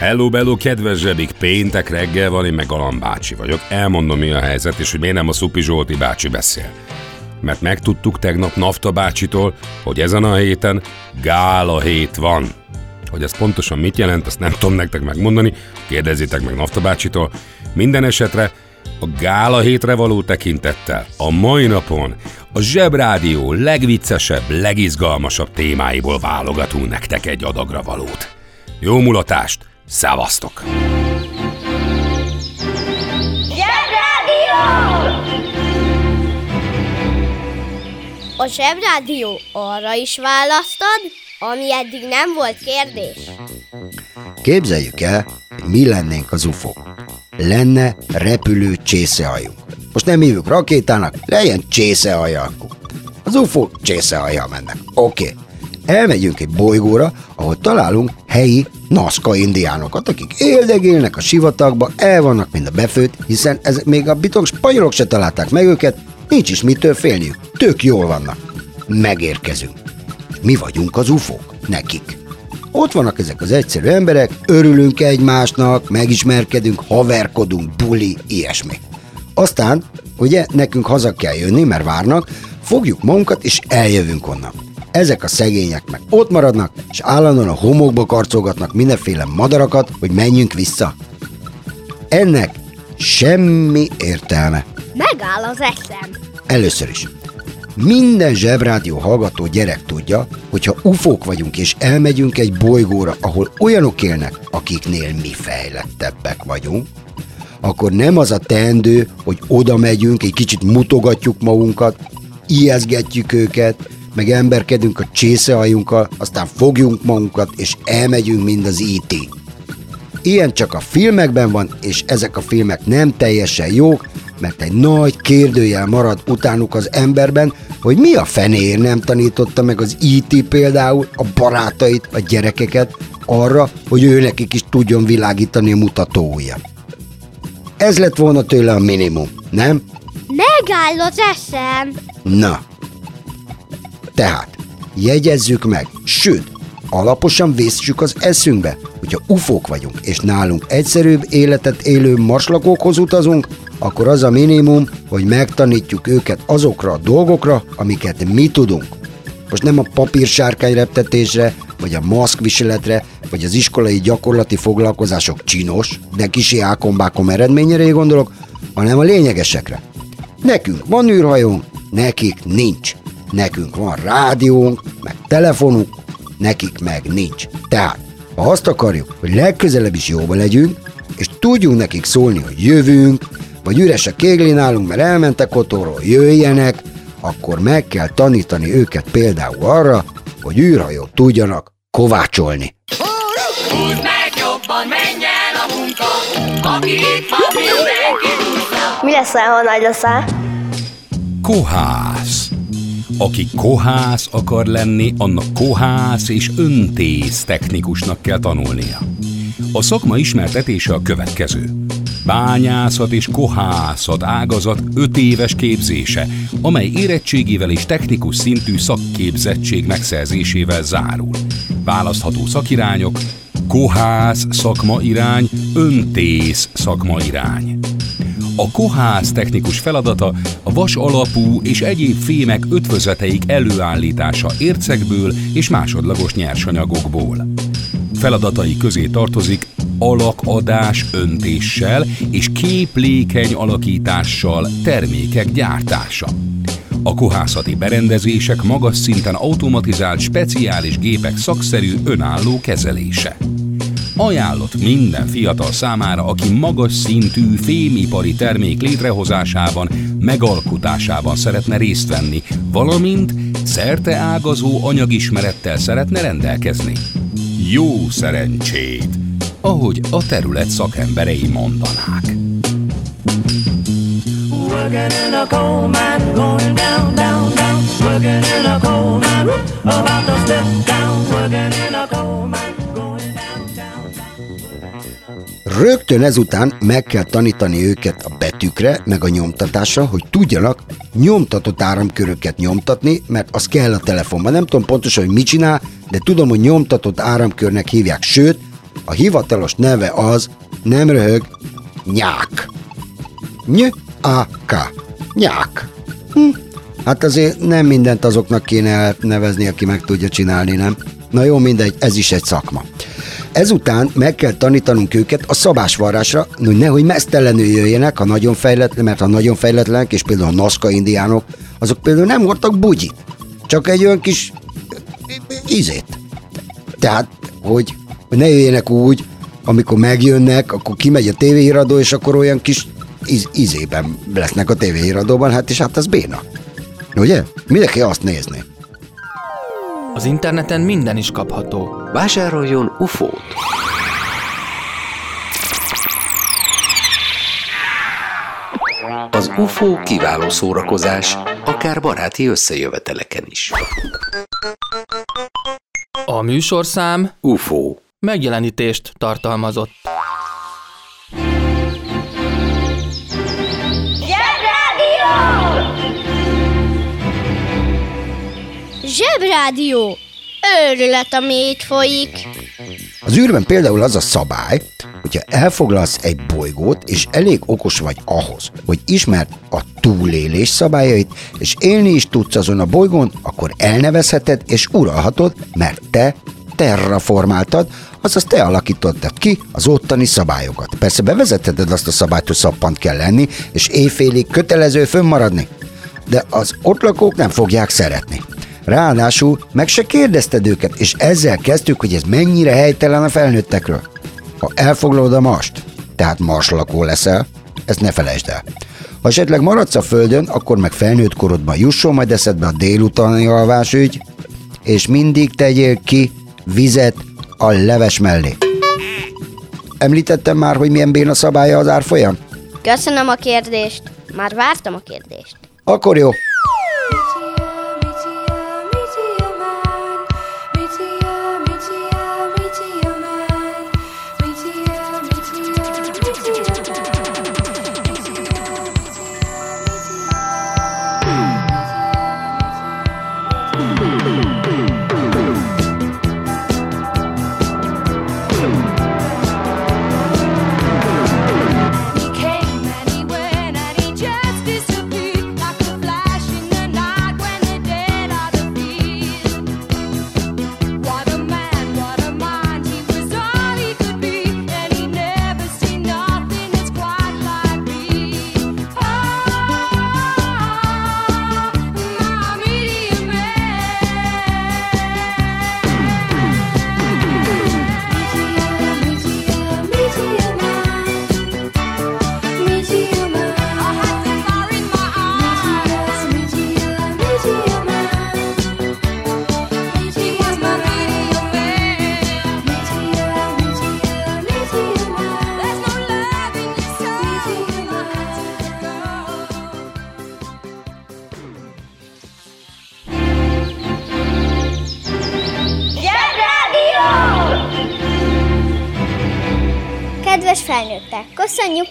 Hello, bello, kedves zsebik, péntek reggel van, én meg Galan bácsi vagyok. Elmondom, mi a helyzet, és hogy miért nem a Szupi Zsolti bácsi beszél. Mert megtudtuk tegnap Nafta bácsitól, hogy ezen a héten gála hét van. Hogy ez pontosan mit jelent, azt nem tudom nektek megmondani, kérdezzétek meg Nafta bácsitól. Minden esetre a gála hétre való tekintettel a mai napon a Zsebrádió legviccesebb, legizgalmasabb témáiból válogatunk nektek egy adagra valót. Jó mulatást! Szevasztok! Zsebrádió! A Zsebrádió arra is választad, ami eddig nem volt kérdés. Képzeljük el, hogy mi lennénk az UFO. Lenne repülő csészehajunk. Most nem hívjuk rakétának, legyen csészehajak. Az UFO csészehajjal mennek. Oké. Okay. Elmegyünk egy bolygóra, ahol találunk helyi naszka indiánokat, akik éldegélnek a sivatagba, el vannak mind a befőtt, hiszen ezek még a bitong spanyolok se találták meg őket, nincs is mitől félniük, tök jól vannak. Megérkezünk. Mi vagyunk az ufók, nekik. Ott vannak ezek az egyszerű emberek, örülünk egymásnak, megismerkedünk, haverkodunk, buli, ilyesmi. Aztán, ugye, nekünk haza kell jönni, mert várnak, fogjuk magunkat és eljövünk onnan. Ezek a szegények meg ott maradnak, és állandóan a homokba karcolgatnak mindenféle madarakat, hogy menjünk vissza. Ennek semmi értelme. Megáll az eszem. Először is. Minden zsebrádió hallgató gyerek tudja, hogy ha ufók vagyunk és elmegyünk egy bolygóra, ahol olyanok élnek, akiknél mi fejlettebbek vagyunk, akkor nem az a teendő, hogy oda megyünk, egy kicsit mutogatjuk magunkat, ijeszgetjük őket, meg emberkedünk a csészehajunkkal, aztán fogjunk magunkat, és elmegyünk, mind az IT. Ilyen csak a filmekben van, és ezek a filmek nem teljesen jók, mert egy nagy kérdőjel marad utánuk az emberben, hogy mi a fenér nem tanította meg az IT például a barátait, a gyerekeket arra, hogy ő nekik is tudjon világítani a mutatója. Ez lett volna tőle a minimum, nem? Megáll az eszem. Na. Tehát, jegyezzük meg, sőt, alaposan vészsük az eszünkbe, hogyha ufók vagyunk, és nálunk egyszerűbb életet élő marslakókhoz utazunk, akkor az a minimum, hogy megtanítjuk őket azokra a dolgokra, amiket mi tudunk. Most nem a papírsárkány reptetésre, vagy a maszkviseletre, vagy az iskolai gyakorlati foglalkozások csinos, de kisi ákombákom eredményére gondolok, hanem a lényegesekre. Nekünk van űrhajónk, nekik nincs. Nekünk van rádiónk, meg telefonunk, nekik meg nincs. Tehát, ha azt akarjuk, hogy legközelebb is jóba legyünk, és tudjunk nekik szólni, hogy jövünk, vagy üres a kégli nálunk, mert elmentek otthonról, jöjjenek, akkor meg kell tanítani őket például arra, hogy űrhajót tudjanak kovácsolni. Húzd meg jobban, menj el a munka, aki itt van, mindenki. Mi leszel, ha nagy leszel? Kohász. Aki kohász akar lenni, annak kohász és öntész technikusnak kell tanulnia. A szakma ismertetése a következő. Bányászat és kohászat ágazat 5 éves képzése, amely érettségével és technikus szintű szakképzettség megszerzésével zárul. Választható szakirányok, kohász szakmairány, öntész szakmairány. A kohász technikus feladata a vas alapú és egyéb fémek ötvözeteik előállítása ércekből és másodlagos nyersanyagokból. Feladatai közé tartozik alakadás öntéssel és képlékeny alakítással termékek gyártása. A kohászati berendezések magas szinten automatizált speciális gépek szakszerű önálló kezelése. Ajánlott minden fiatal számára, aki magas szintű fémipari termék létrehozásában, megalkotásában szeretne részt venni, valamint szerte ágazó anyagismerettel szeretne rendelkezni. Jó szerencsét! Ahogy a terület szakemberei mondanák. Working in a coal mine, going down, down, down. Working in a coal mine, about to step down. Working in a coal mine, Rögtön ezután meg kell tanítani őket a betűkre, meg a nyomtatásra, hogy tudjanak nyomtatott áramköröket nyomtatni, mert az kell a telefonban. Nem tudom pontosan, hogy mit csinál, de tudom, hogy nyomtatott áramkörnek hívják. Sőt, a hivatalos neve az, nem röhög, nyák. Ny, a, k. Nyák. Hm. Hát azért nem mindent azoknak kéne nevezni, aki meg tudja csinálni, nem? Na jó, mindegy, ez is egy szakma. Ezután meg kell tanítanunk őket a szabásvarrásra, hogy nehogy mesztelenül jöjjenek, ha nagyon fejletlen, mert ha nagyon fejletlenek, és például a Nazca indiánok, azok például nem hordtak bugyit, csak egy olyan kis ízét. Tehát, hogy ne jöjjenek úgy, amikor megjönnek, akkor kimegy a tévéhíradó, és akkor olyan kis íz, ízében lesznek a tévéhíradóban, hát és hát ez béna. Ugye? Mindenki azt nézni. Az interneten minden is kapható. Vásároljon UFO-t! Az UFO kiváló szórakozás, akár baráti összejöveteleken is. A műsorszám UFO. megjelenítést tartalmazott. Zsebrádió! Őrület, ami itt folyik. Az űrben például az a szabály, hogyha elfoglalsz egy bolygót, és elég okos vagy ahhoz, hogy ismerd a túlélés szabályait, és élni is tudsz azon a bolygón, akkor elnevezheted és uralhatod, mert te terraformáltad, azaz te alakítottad ki az ottani szabályokat. Persze bevezetheted azt a szabályt, hogy szappant kell lenni, és éjfélig kötelező fönnmaradni, de az ott lakók nem fogják szeretni. Ráadásul meg se kérdezted őket, és ezzel kezdtük, hogy ez mennyire helytelen a felnőttekről. Ha elfoglalod a mast, tehát marslakó leszel, ezt ne felejtsd el. Ha esetleg maradsz a földön, akkor meg felnőtt korodban jusson majd eszedbe a délutáni alvásügy, és mindig tegyél ki vizet a leves mellé. Említettem már, hogy milyen béna szabálya az árfolyam? Köszönöm a kérdést. Már vártam a kérdést. Akkor jó.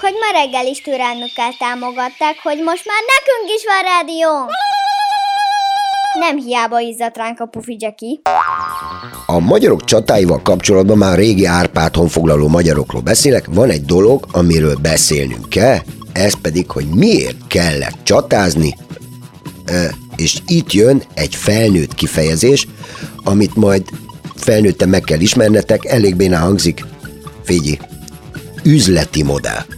Hogy ma reggel is türelmükkel támogatták, hogy most már nekünk is van rádió. Nem hiába izzadt ránk a pufi Jackie. A magyarok csatáival kapcsolatban már régi Árpád honfoglaló magyarokról beszélek, van egy dolog, amiről beszélnünk kell, ez pedig, hogy miért kellett csatázni, Ö, és itt jön egy felnőtt kifejezés, amit majd felnőtten meg kell ismernetek, elég béna hangzik. Figyelj, üzleti modell.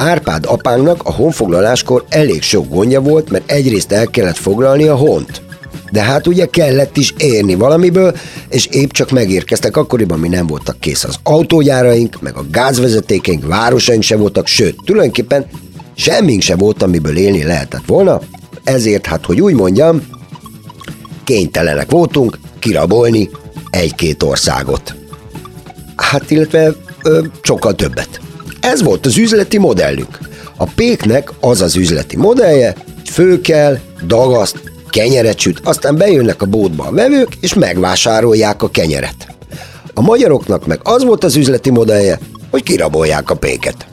Árpád apánknak a honfoglaláskor elég sok gondja volt, mert egyrészt el kellett foglalni a hont. De hát ugye kellett is érni valamiből, és épp csak megérkeztek akkoriban, mi nem voltak kész az autógyáraink, meg a gázvezetékeink, városaink se voltak, sőt, tulajdonképpen semmink se volt, amiből élni lehetett volna, ezért hát, hogy úgy mondjam, kénytelenek voltunk kirabolni egy-két országot. Hát illetve ö, sokkal többet. Ez volt az üzleti modellünk. A péknek az az üzleti modellje, hogy fölkel, dagaszt, kenyeret süt, aztán bejönnek a bótba a vevők, és megvásárolják a kenyeret. A magyaroknak meg az volt az üzleti modellje, hogy kirabolják a péket.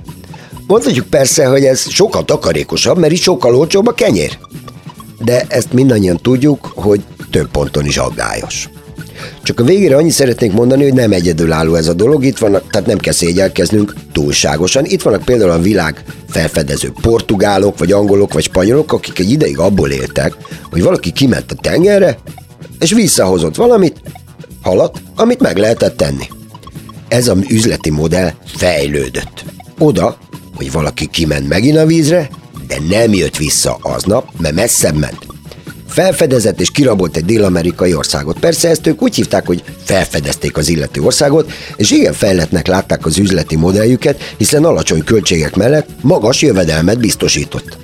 Mondhatjuk persze, hogy ez sokkal takarékosabb, mert itt sokkal olcsóbb a kenyér. De ezt mindannyian tudjuk, hogy több ponton is aggályos. Csak a végére annyit szeretnék mondani, hogy nem egyedülálló ez a dolog, itt vannak, tehát nem kell szégyelkeznünk túlságosan. Itt vannak például a világ felfedező portugálok, vagy angolok, vagy spanyolok, akik egy ideig abból éltek, hogy valaki kiment a tengerre, és visszahozott valamit, halat, amit meg lehetett tenni. Ez a üzleti modell fejlődött. Oda, hogy valaki kiment megint a vízre, de nem jött vissza aznap, mert messzebb ment. Felfedezett és kirabolt egy dél-amerikai országot. Persze ezt ők úgy hívták, hogy felfedezték az illető országot, és igen fejletnek látták az üzleti modelljüket, hiszen alacsony költségek mellett magas jövedelmet biztosított.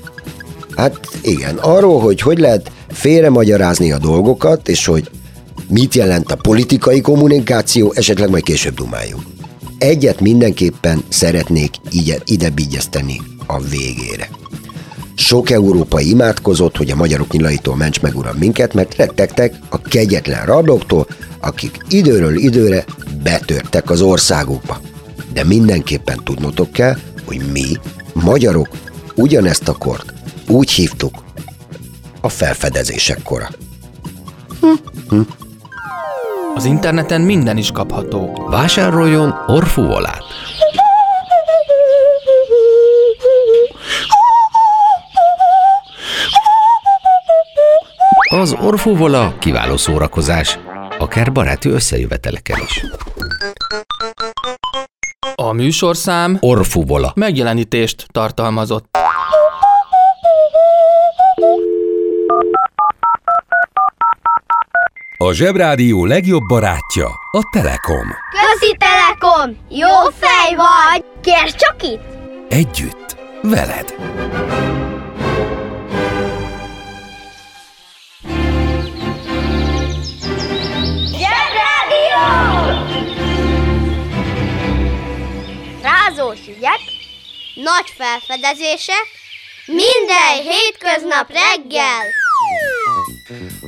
Hát igen, arról, hogy hogy lehet félremagyarázni a dolgokat, és hogy mit jelent a politikai kommunikáció, esetleg majd később dumáljunk. Egyet mindenképpen szeretnék ide, ide a végére. Sok európai imádkozott, hogy a magyarok nyilaitól ments meg uram minket, mert rettegtek a kegyetlen rablóktól, akik időről időre betörtek az országukba. De mindenképpen tudnotok kell, hogy mi, magyarok, ugyanezt a kort úgy hívtuk a felfedezések kora. Az interneten minden is kapható. Vásároljon orfuvolát. Az orfuvola kiváló szórakozás, akár baráti összejöveteleken is. A műsorszám Orfuvola. megjelenítést tartalmazott. A Zsebrádió legjobb barátja a Telekom. Közi Telekom! Jó fej vagy! Kérd csak itt! Együtt, veled. Rázós ügyek, nagy felfedezések, minden hétköznap reggel!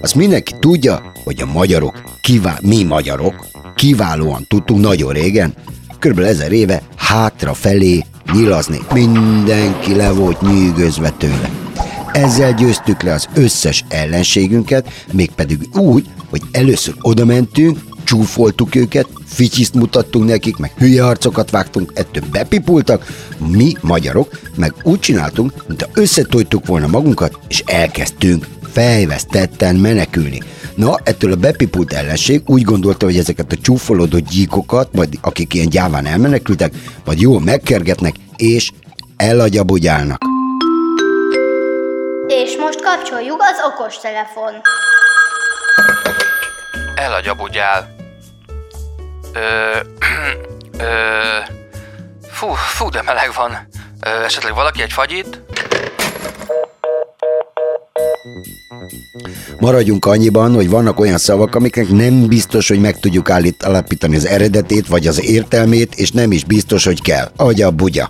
Azt mindenki tudja, hogy a magyarok, kivá- mi magyarok, kiválóan tudtunk nagyon régen, körülbelül ezer éve hátrafelé nyilazni. Mindenki le volt nyűgözve tőle. Ezzel győztük le az összes ellenségünket, mégpedig úgy, hogy először oda mentünk, csúfoltuk őket, fityiszt mutattunk nekik, meg hülye arcokat vágtunk, ettől bepipultak, mi magyarok, meg úgy csináltunk, mintha összetojtuk volna magunkat, és elkezdtünk fejvesztetten menekülni. Na, ettől a bepipult ellenség úgy gondolta, hogy ezeket a csúfolódott gyíkokat, majd akik ilyen gyáván elmenekültek, majd jól megkergetnek, és elagyabugyálnak. És most kapcsoljuk az okos telefon. Elagyabugyál. Ö, ö, fú, fú, de meleg van. Ö, esetleg valaki egy fagyit? Maradjunk annyiban, hogy vannak olyan szavak, amiknek nem biztos, hogy meg tudjuk állít, alapítani az eredetét, vagy az értelmét, és nem is biztos, hogy kell. Agyabugya.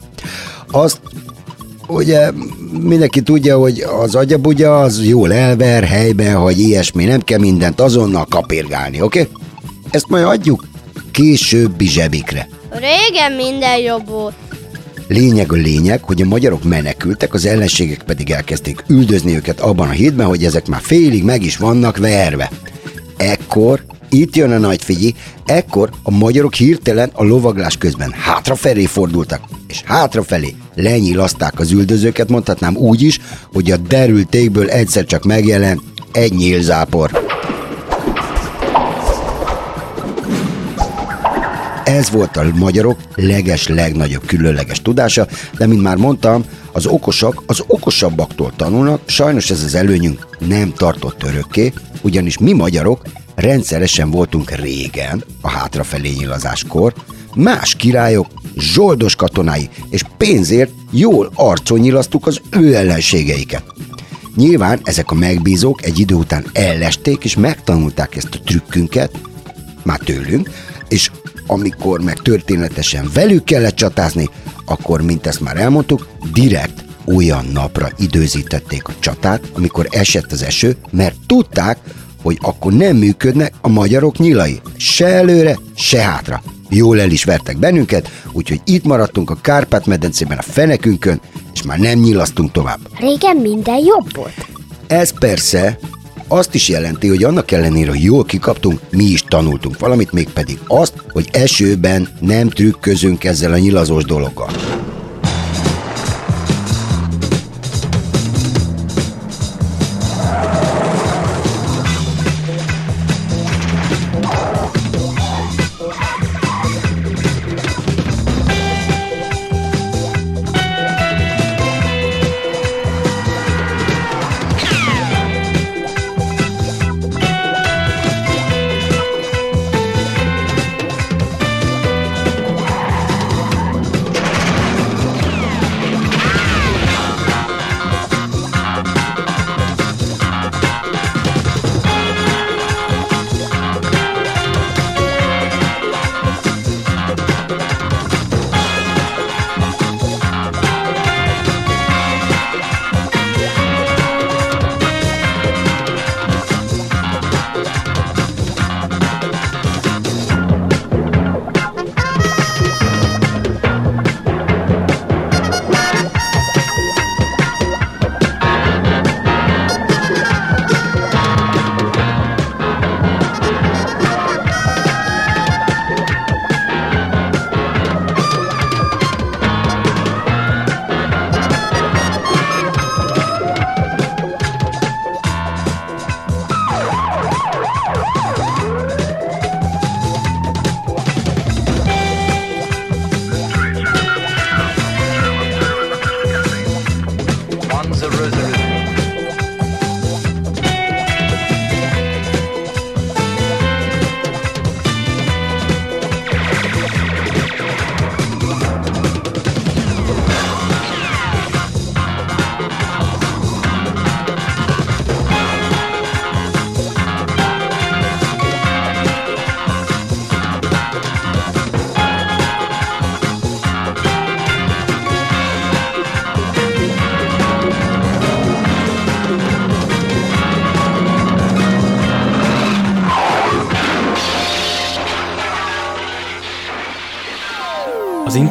Azt ugye mindenki tudja, hogy az agyabugya az jól elver, helyben, hogy ilyesmi, nem kell mindent azonnal kapirgálni, oké? Okay? Ezt majd adjuk későbbi zsebikre. Régen minden jobb volt. Lényeg a lényeg, hogy a magyarok menekültek, az ellenségek pedig elkezdték üldözni őket abban a hétben, hogy ezek már félig meg is vannak verve. Ekkor, itt jön a nagy figyi, ekkor a magyarok hirtelen a lovaglás közben hátrafelé fordultak, és hátrafelé lenyílaszták az üldözőket, mondhatnám úgy is, hogy a derültékből egyszer csak megjelent egy nyílzápor. Ez volt a magyarok leges, legnagyobb különleges tudása, de mint már mondtam, az okosak az okosabbaktól tanulnak, sajnos ez az előnyünk nem tartott örökké, ugyanis mi magyarok rendszeresen voltunk régen, a hátrafelé nyilazáskor, más királyok, zsoldos katonái és pénzért jól arcon nyilasztuk az ő ellenségeiket. Nyilván ezek a megbízók egy idő után ellesték és megtanulták ezt a trükkünket, már tőlünk, és amikor meg történetesen velük kellett csatázni, akkor, mint ezt már elmondtuk, direkt olyan napra időzítették a csatát, amikor esett az eső, mert tudták, hogy akkor nem működnek a magyarok nyilai. Se előre, se hátra. Jól el is vertek bennünket, úgyhogy itt maradtunk a Kárpát-medencében a fenekünkön, és már nem nyilasztunk tovább. Régen minden jobb volt. Ez persze azt is jelenti, hogy annak ellenére, hogy jól kikaptunk, mi is tanultunk valamit, mégpedig azt, hogy esőben nem trükközünk ezzel a nyilazós dologgal.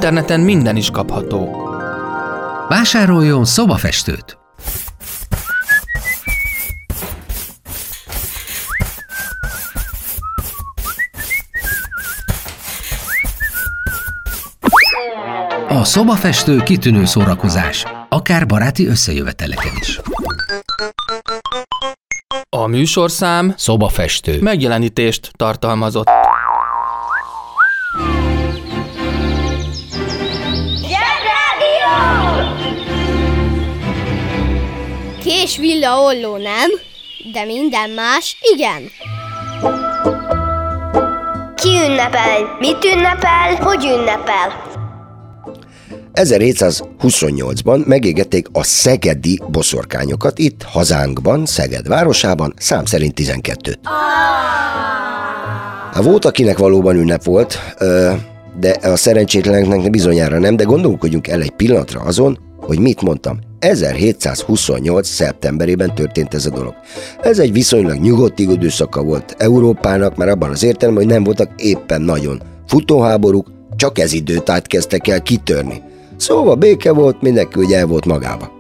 Interneten minden is kapható. Vásároljon szobafestőt! A szobafestő kitűnő szórakozás, akár baráti összejöveteleken is. A műsorszám Szobafestő. megjelenítést tartalmazott. Kés villa olló nem, de minden más igen. Ki ünnepel? Mit ünnepel? Hogy ünnepel? 1728-ban megégették a szegedi boszorkányokat itt, hazánkban, Szeged városában, szám szerint 12-t. Hát volt, akinek valóban ünnep volt, de a szerencsétleneknek bizonyára nem, de gondolkodjunk el egy pillanatra azon, hogy mit mondtam. 1728. szeptemberében történt ez a dolog. Ez egy viszonylag nyugodt időszaka volt Európának, mert abban az értelemben, hogy nem voltak éppen nagyon futóháborúk, csak ez időt át kezdtek el kitörni. Szóval béke volt, mindenki ugye el volt magába.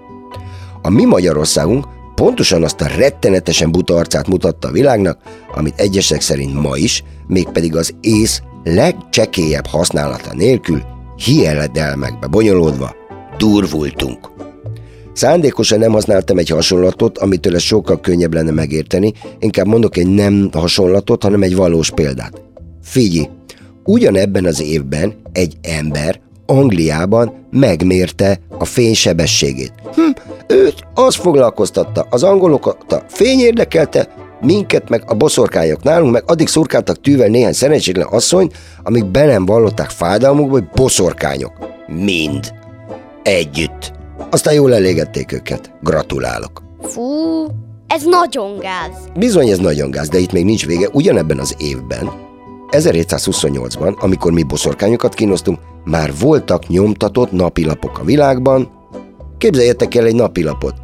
A mi Magyarországunk pontosan azt a rettenetesen buta arcát mutatta a világnak, amit egyesek szerint ma is, mégpedig az ész legcsekélyebb használata nélkül, hieledelmekbe bonyolódva, durvultunk. Szándékosan nem használtam egy hasonlatot, amitől ez sokkal könnyebb lenne megérteni, inkább mondok egy nem hasonlatot, hanem egy valós példát. Figyelj, ugyanebben az évben egy ember Angliában megmérte a fénysebességét. Hm, őt az foglalkoztatta, az angolokat a fény érdekelte, minket meg a boszorkányok nálunk, meg addig szurkáltak tűvel néhány szerencsétlen asszony, amíg be nem vallották fájdalmukba, hogy boszorkányok. Mind. Együtt. Aztán jól elégették őket. Gratulálok. Fú, ez nagyon gáz. Bizony ez nagyon gáz, de itt még nincs vége. Ugyanebben az évben, 1728-ban, amikor mi boszorkányokat kínoztunk, már voltak nyomtatott napilapok a világban, Képzeljetek el egy napilapot.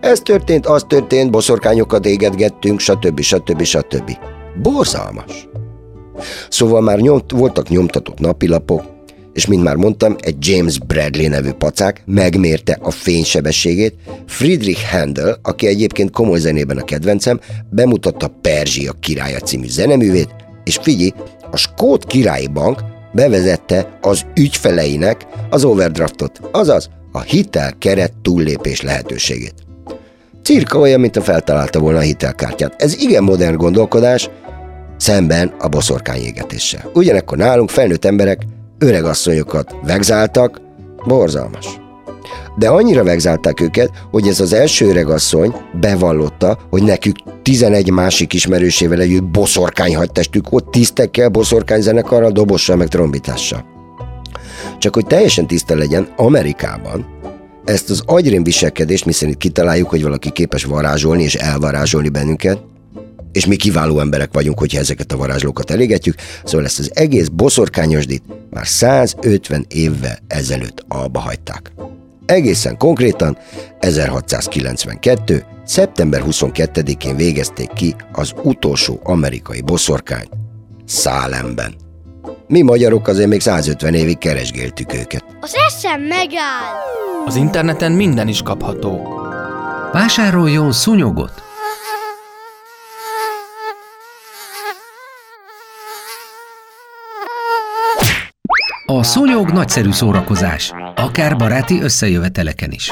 Ez történt, az történt, boszorkányokat égetgettünk, stb. stb. stb. Borzalmas. Szóval már nyomt, voltak nyomtatott napilapok, és mint már mondtam, egy James Bradley nevű pacák megmérte a fénysebességét. Friedrich Handel, aki egyébként komoly zenében a kedvencem, bemutatta Perzsia királya című zeneművét, és figyelj, a Skót Királyi Bank bevezette az ügyfeleinek az overdraftot, azaz a hitel keret túllépés lehetőségét. Cirka olyan, mint a feltalálta volna a hitelkártyát. Ez igen modern gondolkodás, szemben a boszorkányégetéssel. Ugyanekkor nálunk felnőtt emberek öregasszonyokat vegzáltak, borzalmas. De annyira vegzálták őket, hogy ez az első öregasszony bevallotta, hogy nekük 11 másik ismerősével együtt boszorkány hadtestük volt, tisztekkel, boszorkány zenekarral, dobossal, meg trombitással. Csak hogy teljesen tiszta legyen, Amerikában ezt az agyrém viselkedést, miszerint kitaláljuk, hogy valaki képes varázsolni és elvarázsolni bennünket, és mi kiváló emberek vagyunk, hogyha ezeket a varázslókat elégetjük, szóval ezt az egész boszorkányosdit már 150 évvel ezelőtt alba hagyták. Egészen konkrétan 1692. szeptember 22-én végezték ki az utolsó amerikai boszorkányt Szálemben. Mi magyarok azért még 150 évig keresgéltük őket. Az eszem megáll! Az interneten minden is kapható. Vásároljon szúnyogot! A szúnyog nagyszerű szórakozás, akár baráti összejöveteleken is.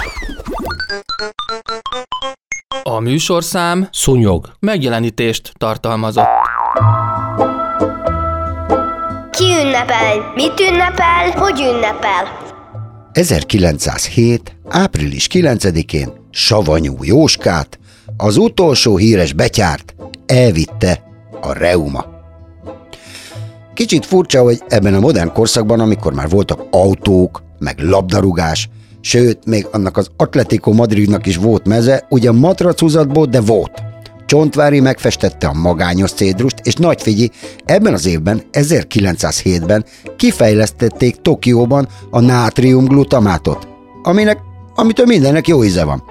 A műsorszám Szúnyog. megjelenítést tartalmazott. Ki ünnepel? Mit ünnepel? Hogy ünnepel? 1907. április 9-én Savanyú Jóskát, az utolsó híres betyárt elvitte a reuma. Kicsit furcsa, hogy ebben a modern korszakban, amikor már voltak autók, meg labdarúgás, sőt, még annak az Atletico Madridnak is volt meze, ugyan matrachuzatból, de volt. Csontvári megfestette a magányos cédrust, és nagy figyi, ebben az évben, 1907-ben kifejlesztették Tokióban a nátriumglutamátot, aminek, amitől mindennek jó íze van.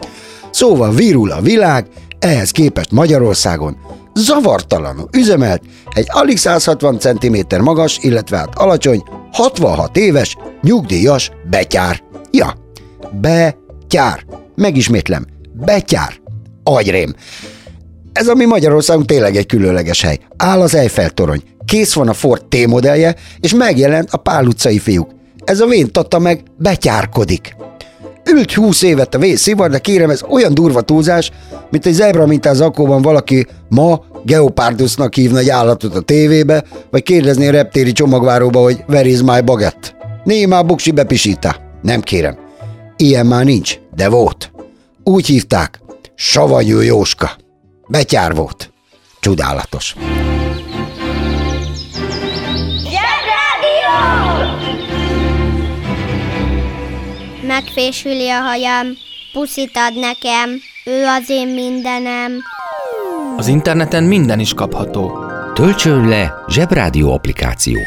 Szóval virul a világ, ehhez képest Magyarországon zavartalanul üzemelt egy alig 160 cm magas, illetve hát alacsony, 66 éves, nyugdíjas betyár. Ja, betyár. Megismétlem, betyár. Agyrém. Ez a mi Magyarországunk tényleg egy különleges hely. Áll az Eiffel torony, kész van a Ford T modellje, és megjelent a Pál utcai fiúk. Ez a vén tatta meg betyárkodik. Ült 20 évet a vészszivar, de kérem, ez olyan durva túlzás, mint egy zebra mintás zakóban valaki ma geopárdusnak hívna egy állatot a tévébe, vagy kérdezni a reptéri csomagváróba, hogy where is my baguette? Némá buksi bepisítá. Nem kérem. Ilyen már nincs, de volt. Úgy hívták, Savanyú Jóska. Betyár volt. Csodálatos. Megfésüli a hajam, puszit ad nekem, ő az én mindenem. Az interneten minden is kapható. Töltsön le Zsebrádió applikációt.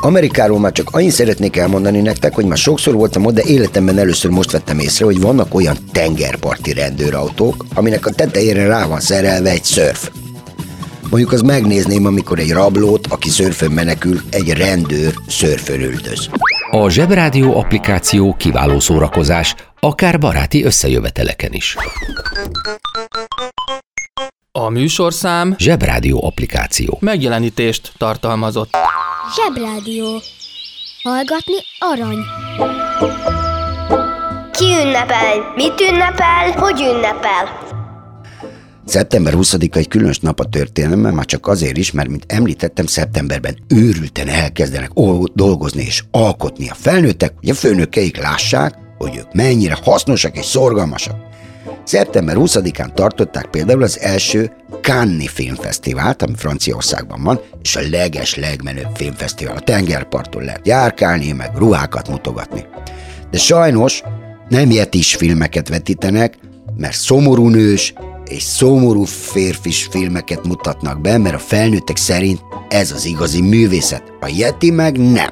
Amerikáról már csak annyit szeretnék elmondani nektek, hogy már sokszor voltam ott, de életemben először most vettem észre, hogy vannak olyan tengerparti rendőrautók, aminek a tetejére rá van szerelve egy szörf. Mondjuk az megnézném, amikor egy rablót, aki szörfön menekül, egy rendőr szörfön üldöz. A Zsebrádió applikáció kiváló szórakozás, akár baráti összejöveteleken is. A műsorszám Zsebrádió applikáció. megjelenítést tartalmazott. Zsebrádió. Hallgatni arany. Ki ünnepel? Mit ünnepel? Hogy ünnepel? Szeptember 20-a egy különös nap a történelemben, már csak azért is, mert, mint említettem, szeptemberben őrülten elkezdenek dolgozni és alkotni a felnőttek, hogy a főnökeik lássák, hogy ők mennyire hasznosak és szorgalmasak. Szeptember 20-án tartották például az első Cannes filmfesztivált, ami Franciaországban van, és a leges, legmenőbb filmfesztivál. A tengerparton lehet járkálni, meg ruhákat mutogatni. De sajnos nem is filmeket vetítenek, mert szomorú nős és szomorú férfis filmeket mutatnak be, mert a felnőttek szerint ez az igazi művészet, a Yeti meg nem.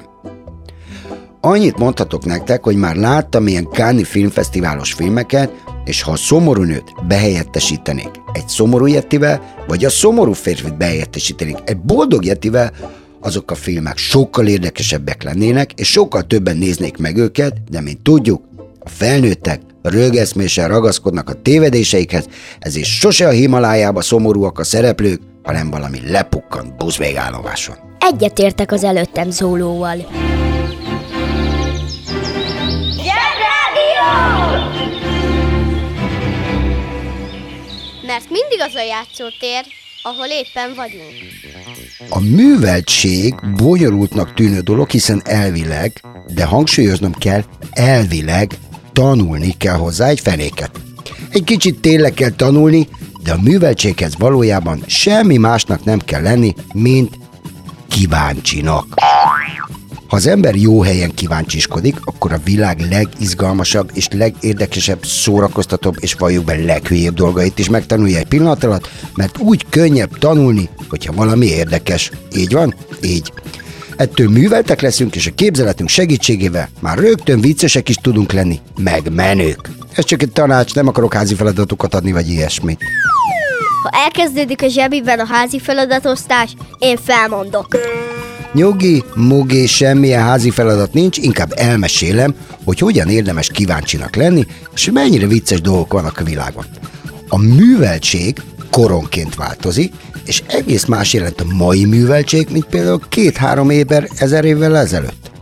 Annyit mondhatok nektek, hogy már láttam ilyen Káni filmfesztiválos filmeket, és ha a szomorú nőt behelyettesítenék egy szomorú yetivel, vagy a szomorú férfit behelyettesítenék egy boldog yetivel, azok a filmek sokkal érdekesebbek lennének, és sokkal többen néznék meg őket, de mint tudjuk, a felnőttek rögeszméssel ragaszkodnak a tévedéseikhez, ezért sose a Himalájába szomorúak a szereplők, hanem valami lepukkant buszvégállomáson. Egyetértek az előttem szólóval. Mert mindig az a játszótér, ahol éppen vagyunk. A műveltség bonyolultnak tűnő dolog, hiszen elvileg, de hangsúlyoznom kell, elvileg tanulni kell hozzá egy fenéket. Egy kicsit tényleg kell tanulni, de a műveltséghez valójában semmi másnak nem kell lenni, mint kíváncsinak. Ha az ember jó helyen kíváncsiskodik, akkor a világ legizgalmasabb és legérdekesebb, szórakoztatóbb és valljuk be leghülyébb dolgait is megtanulja egy pillanat alatt, mert úgy könnyebb tanulni, hogyha valami érdekes. Így van? Így. Ettől műveltek leszünk, és a képzeletünk segítségével már rögtön viccesek is tudunk lenni, meg menők. Ez csak egy tanács, nem akarok házi feladatokat adni, vagy ilyesmit. Ha elkezdődik a zsebiben a házi feladatosztás, én felmondok. Nyugi, mugi, semmilyen házi feladat nincs, inkább elmesélem, hogy hogyan érdemes kíváncsinak lenni, és mennyire vicces dolgok vannak a világban. A műveltség koronként változik, és egész más jelent a mai műveltség, mint például két-három évvel, ezer évvel ezelőtt.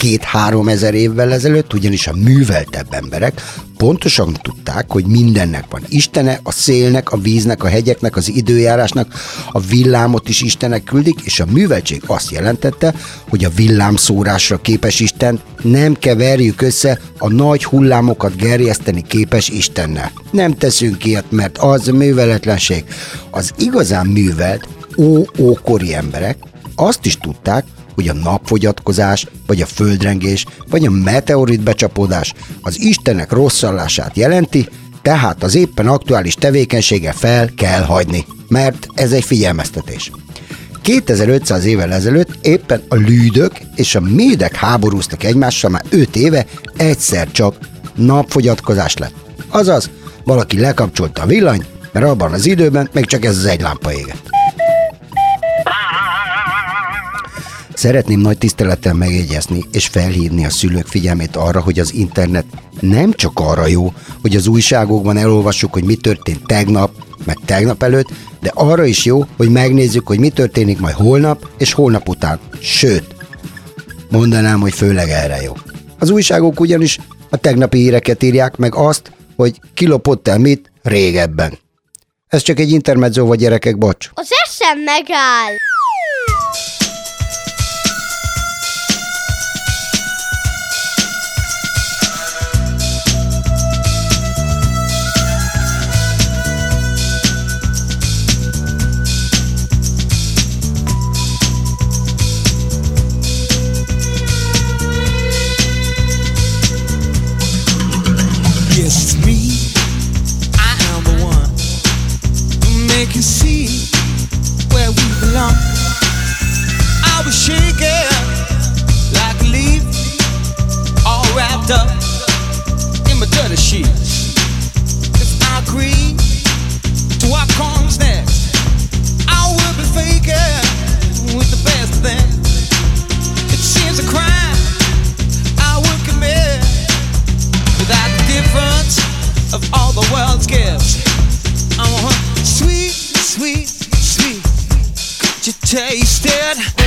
Két-három ezer évvel ezelőtt ugyanis a műveltebb emberek pontosan tudták, hogy mindennek van Istene, a szélnek, a víznek, a hegyeknek, az időjárásnak, a villámot is Istenek küldik, és a műveltség azt jelentette, hogy a villámszórásra képes Isten nem keverjük össze a nagy hullámokat gerjeszteni képes Istennel. Nem teszünk ilyet, mert az műveletlenség. Az igazán művelt, ó-ókori emberek azt is tudták, hogy a napfogyatkozás, vagy a földrengés, vagy a meteorit becsapódás az Istenek rosszallását jelenti, tehát az éppen aktuális tevékenysége fel kell hagyni, mert ez egy figyelmeztetés. 2500 évvel ezelőtt éppen a lűdök és a médek háborúztak egymással már 5 éve, egyszer csak napfogyatkozás lett. Azaz, valaki lekapcsolta a villanyt, mert abban az időben még csak ez az egy lámpa égett. Szeretném nagy tisztelettel megjegyezni és felhívni a szülők figyelmét arra, hogy az internet nem csak arra jó, hogy az újságokban elolvassuk, hogy mi történt tegnap, meg tegnap előtt, de arra is jó, hogy megnézzük, hogy mi történik majd holnap és holnap után. Sőt, mondanám, hogy főleg erre jó. Az újságok ugyanis a tegnapi híreket írják, meg azt, hogy kilopott el mit régebben. Ez csak egy intermezzo vagy gyerekek, bocs. Az eszem megáll! Gifts. I want sweet, sweet, sweet. Could you taste it?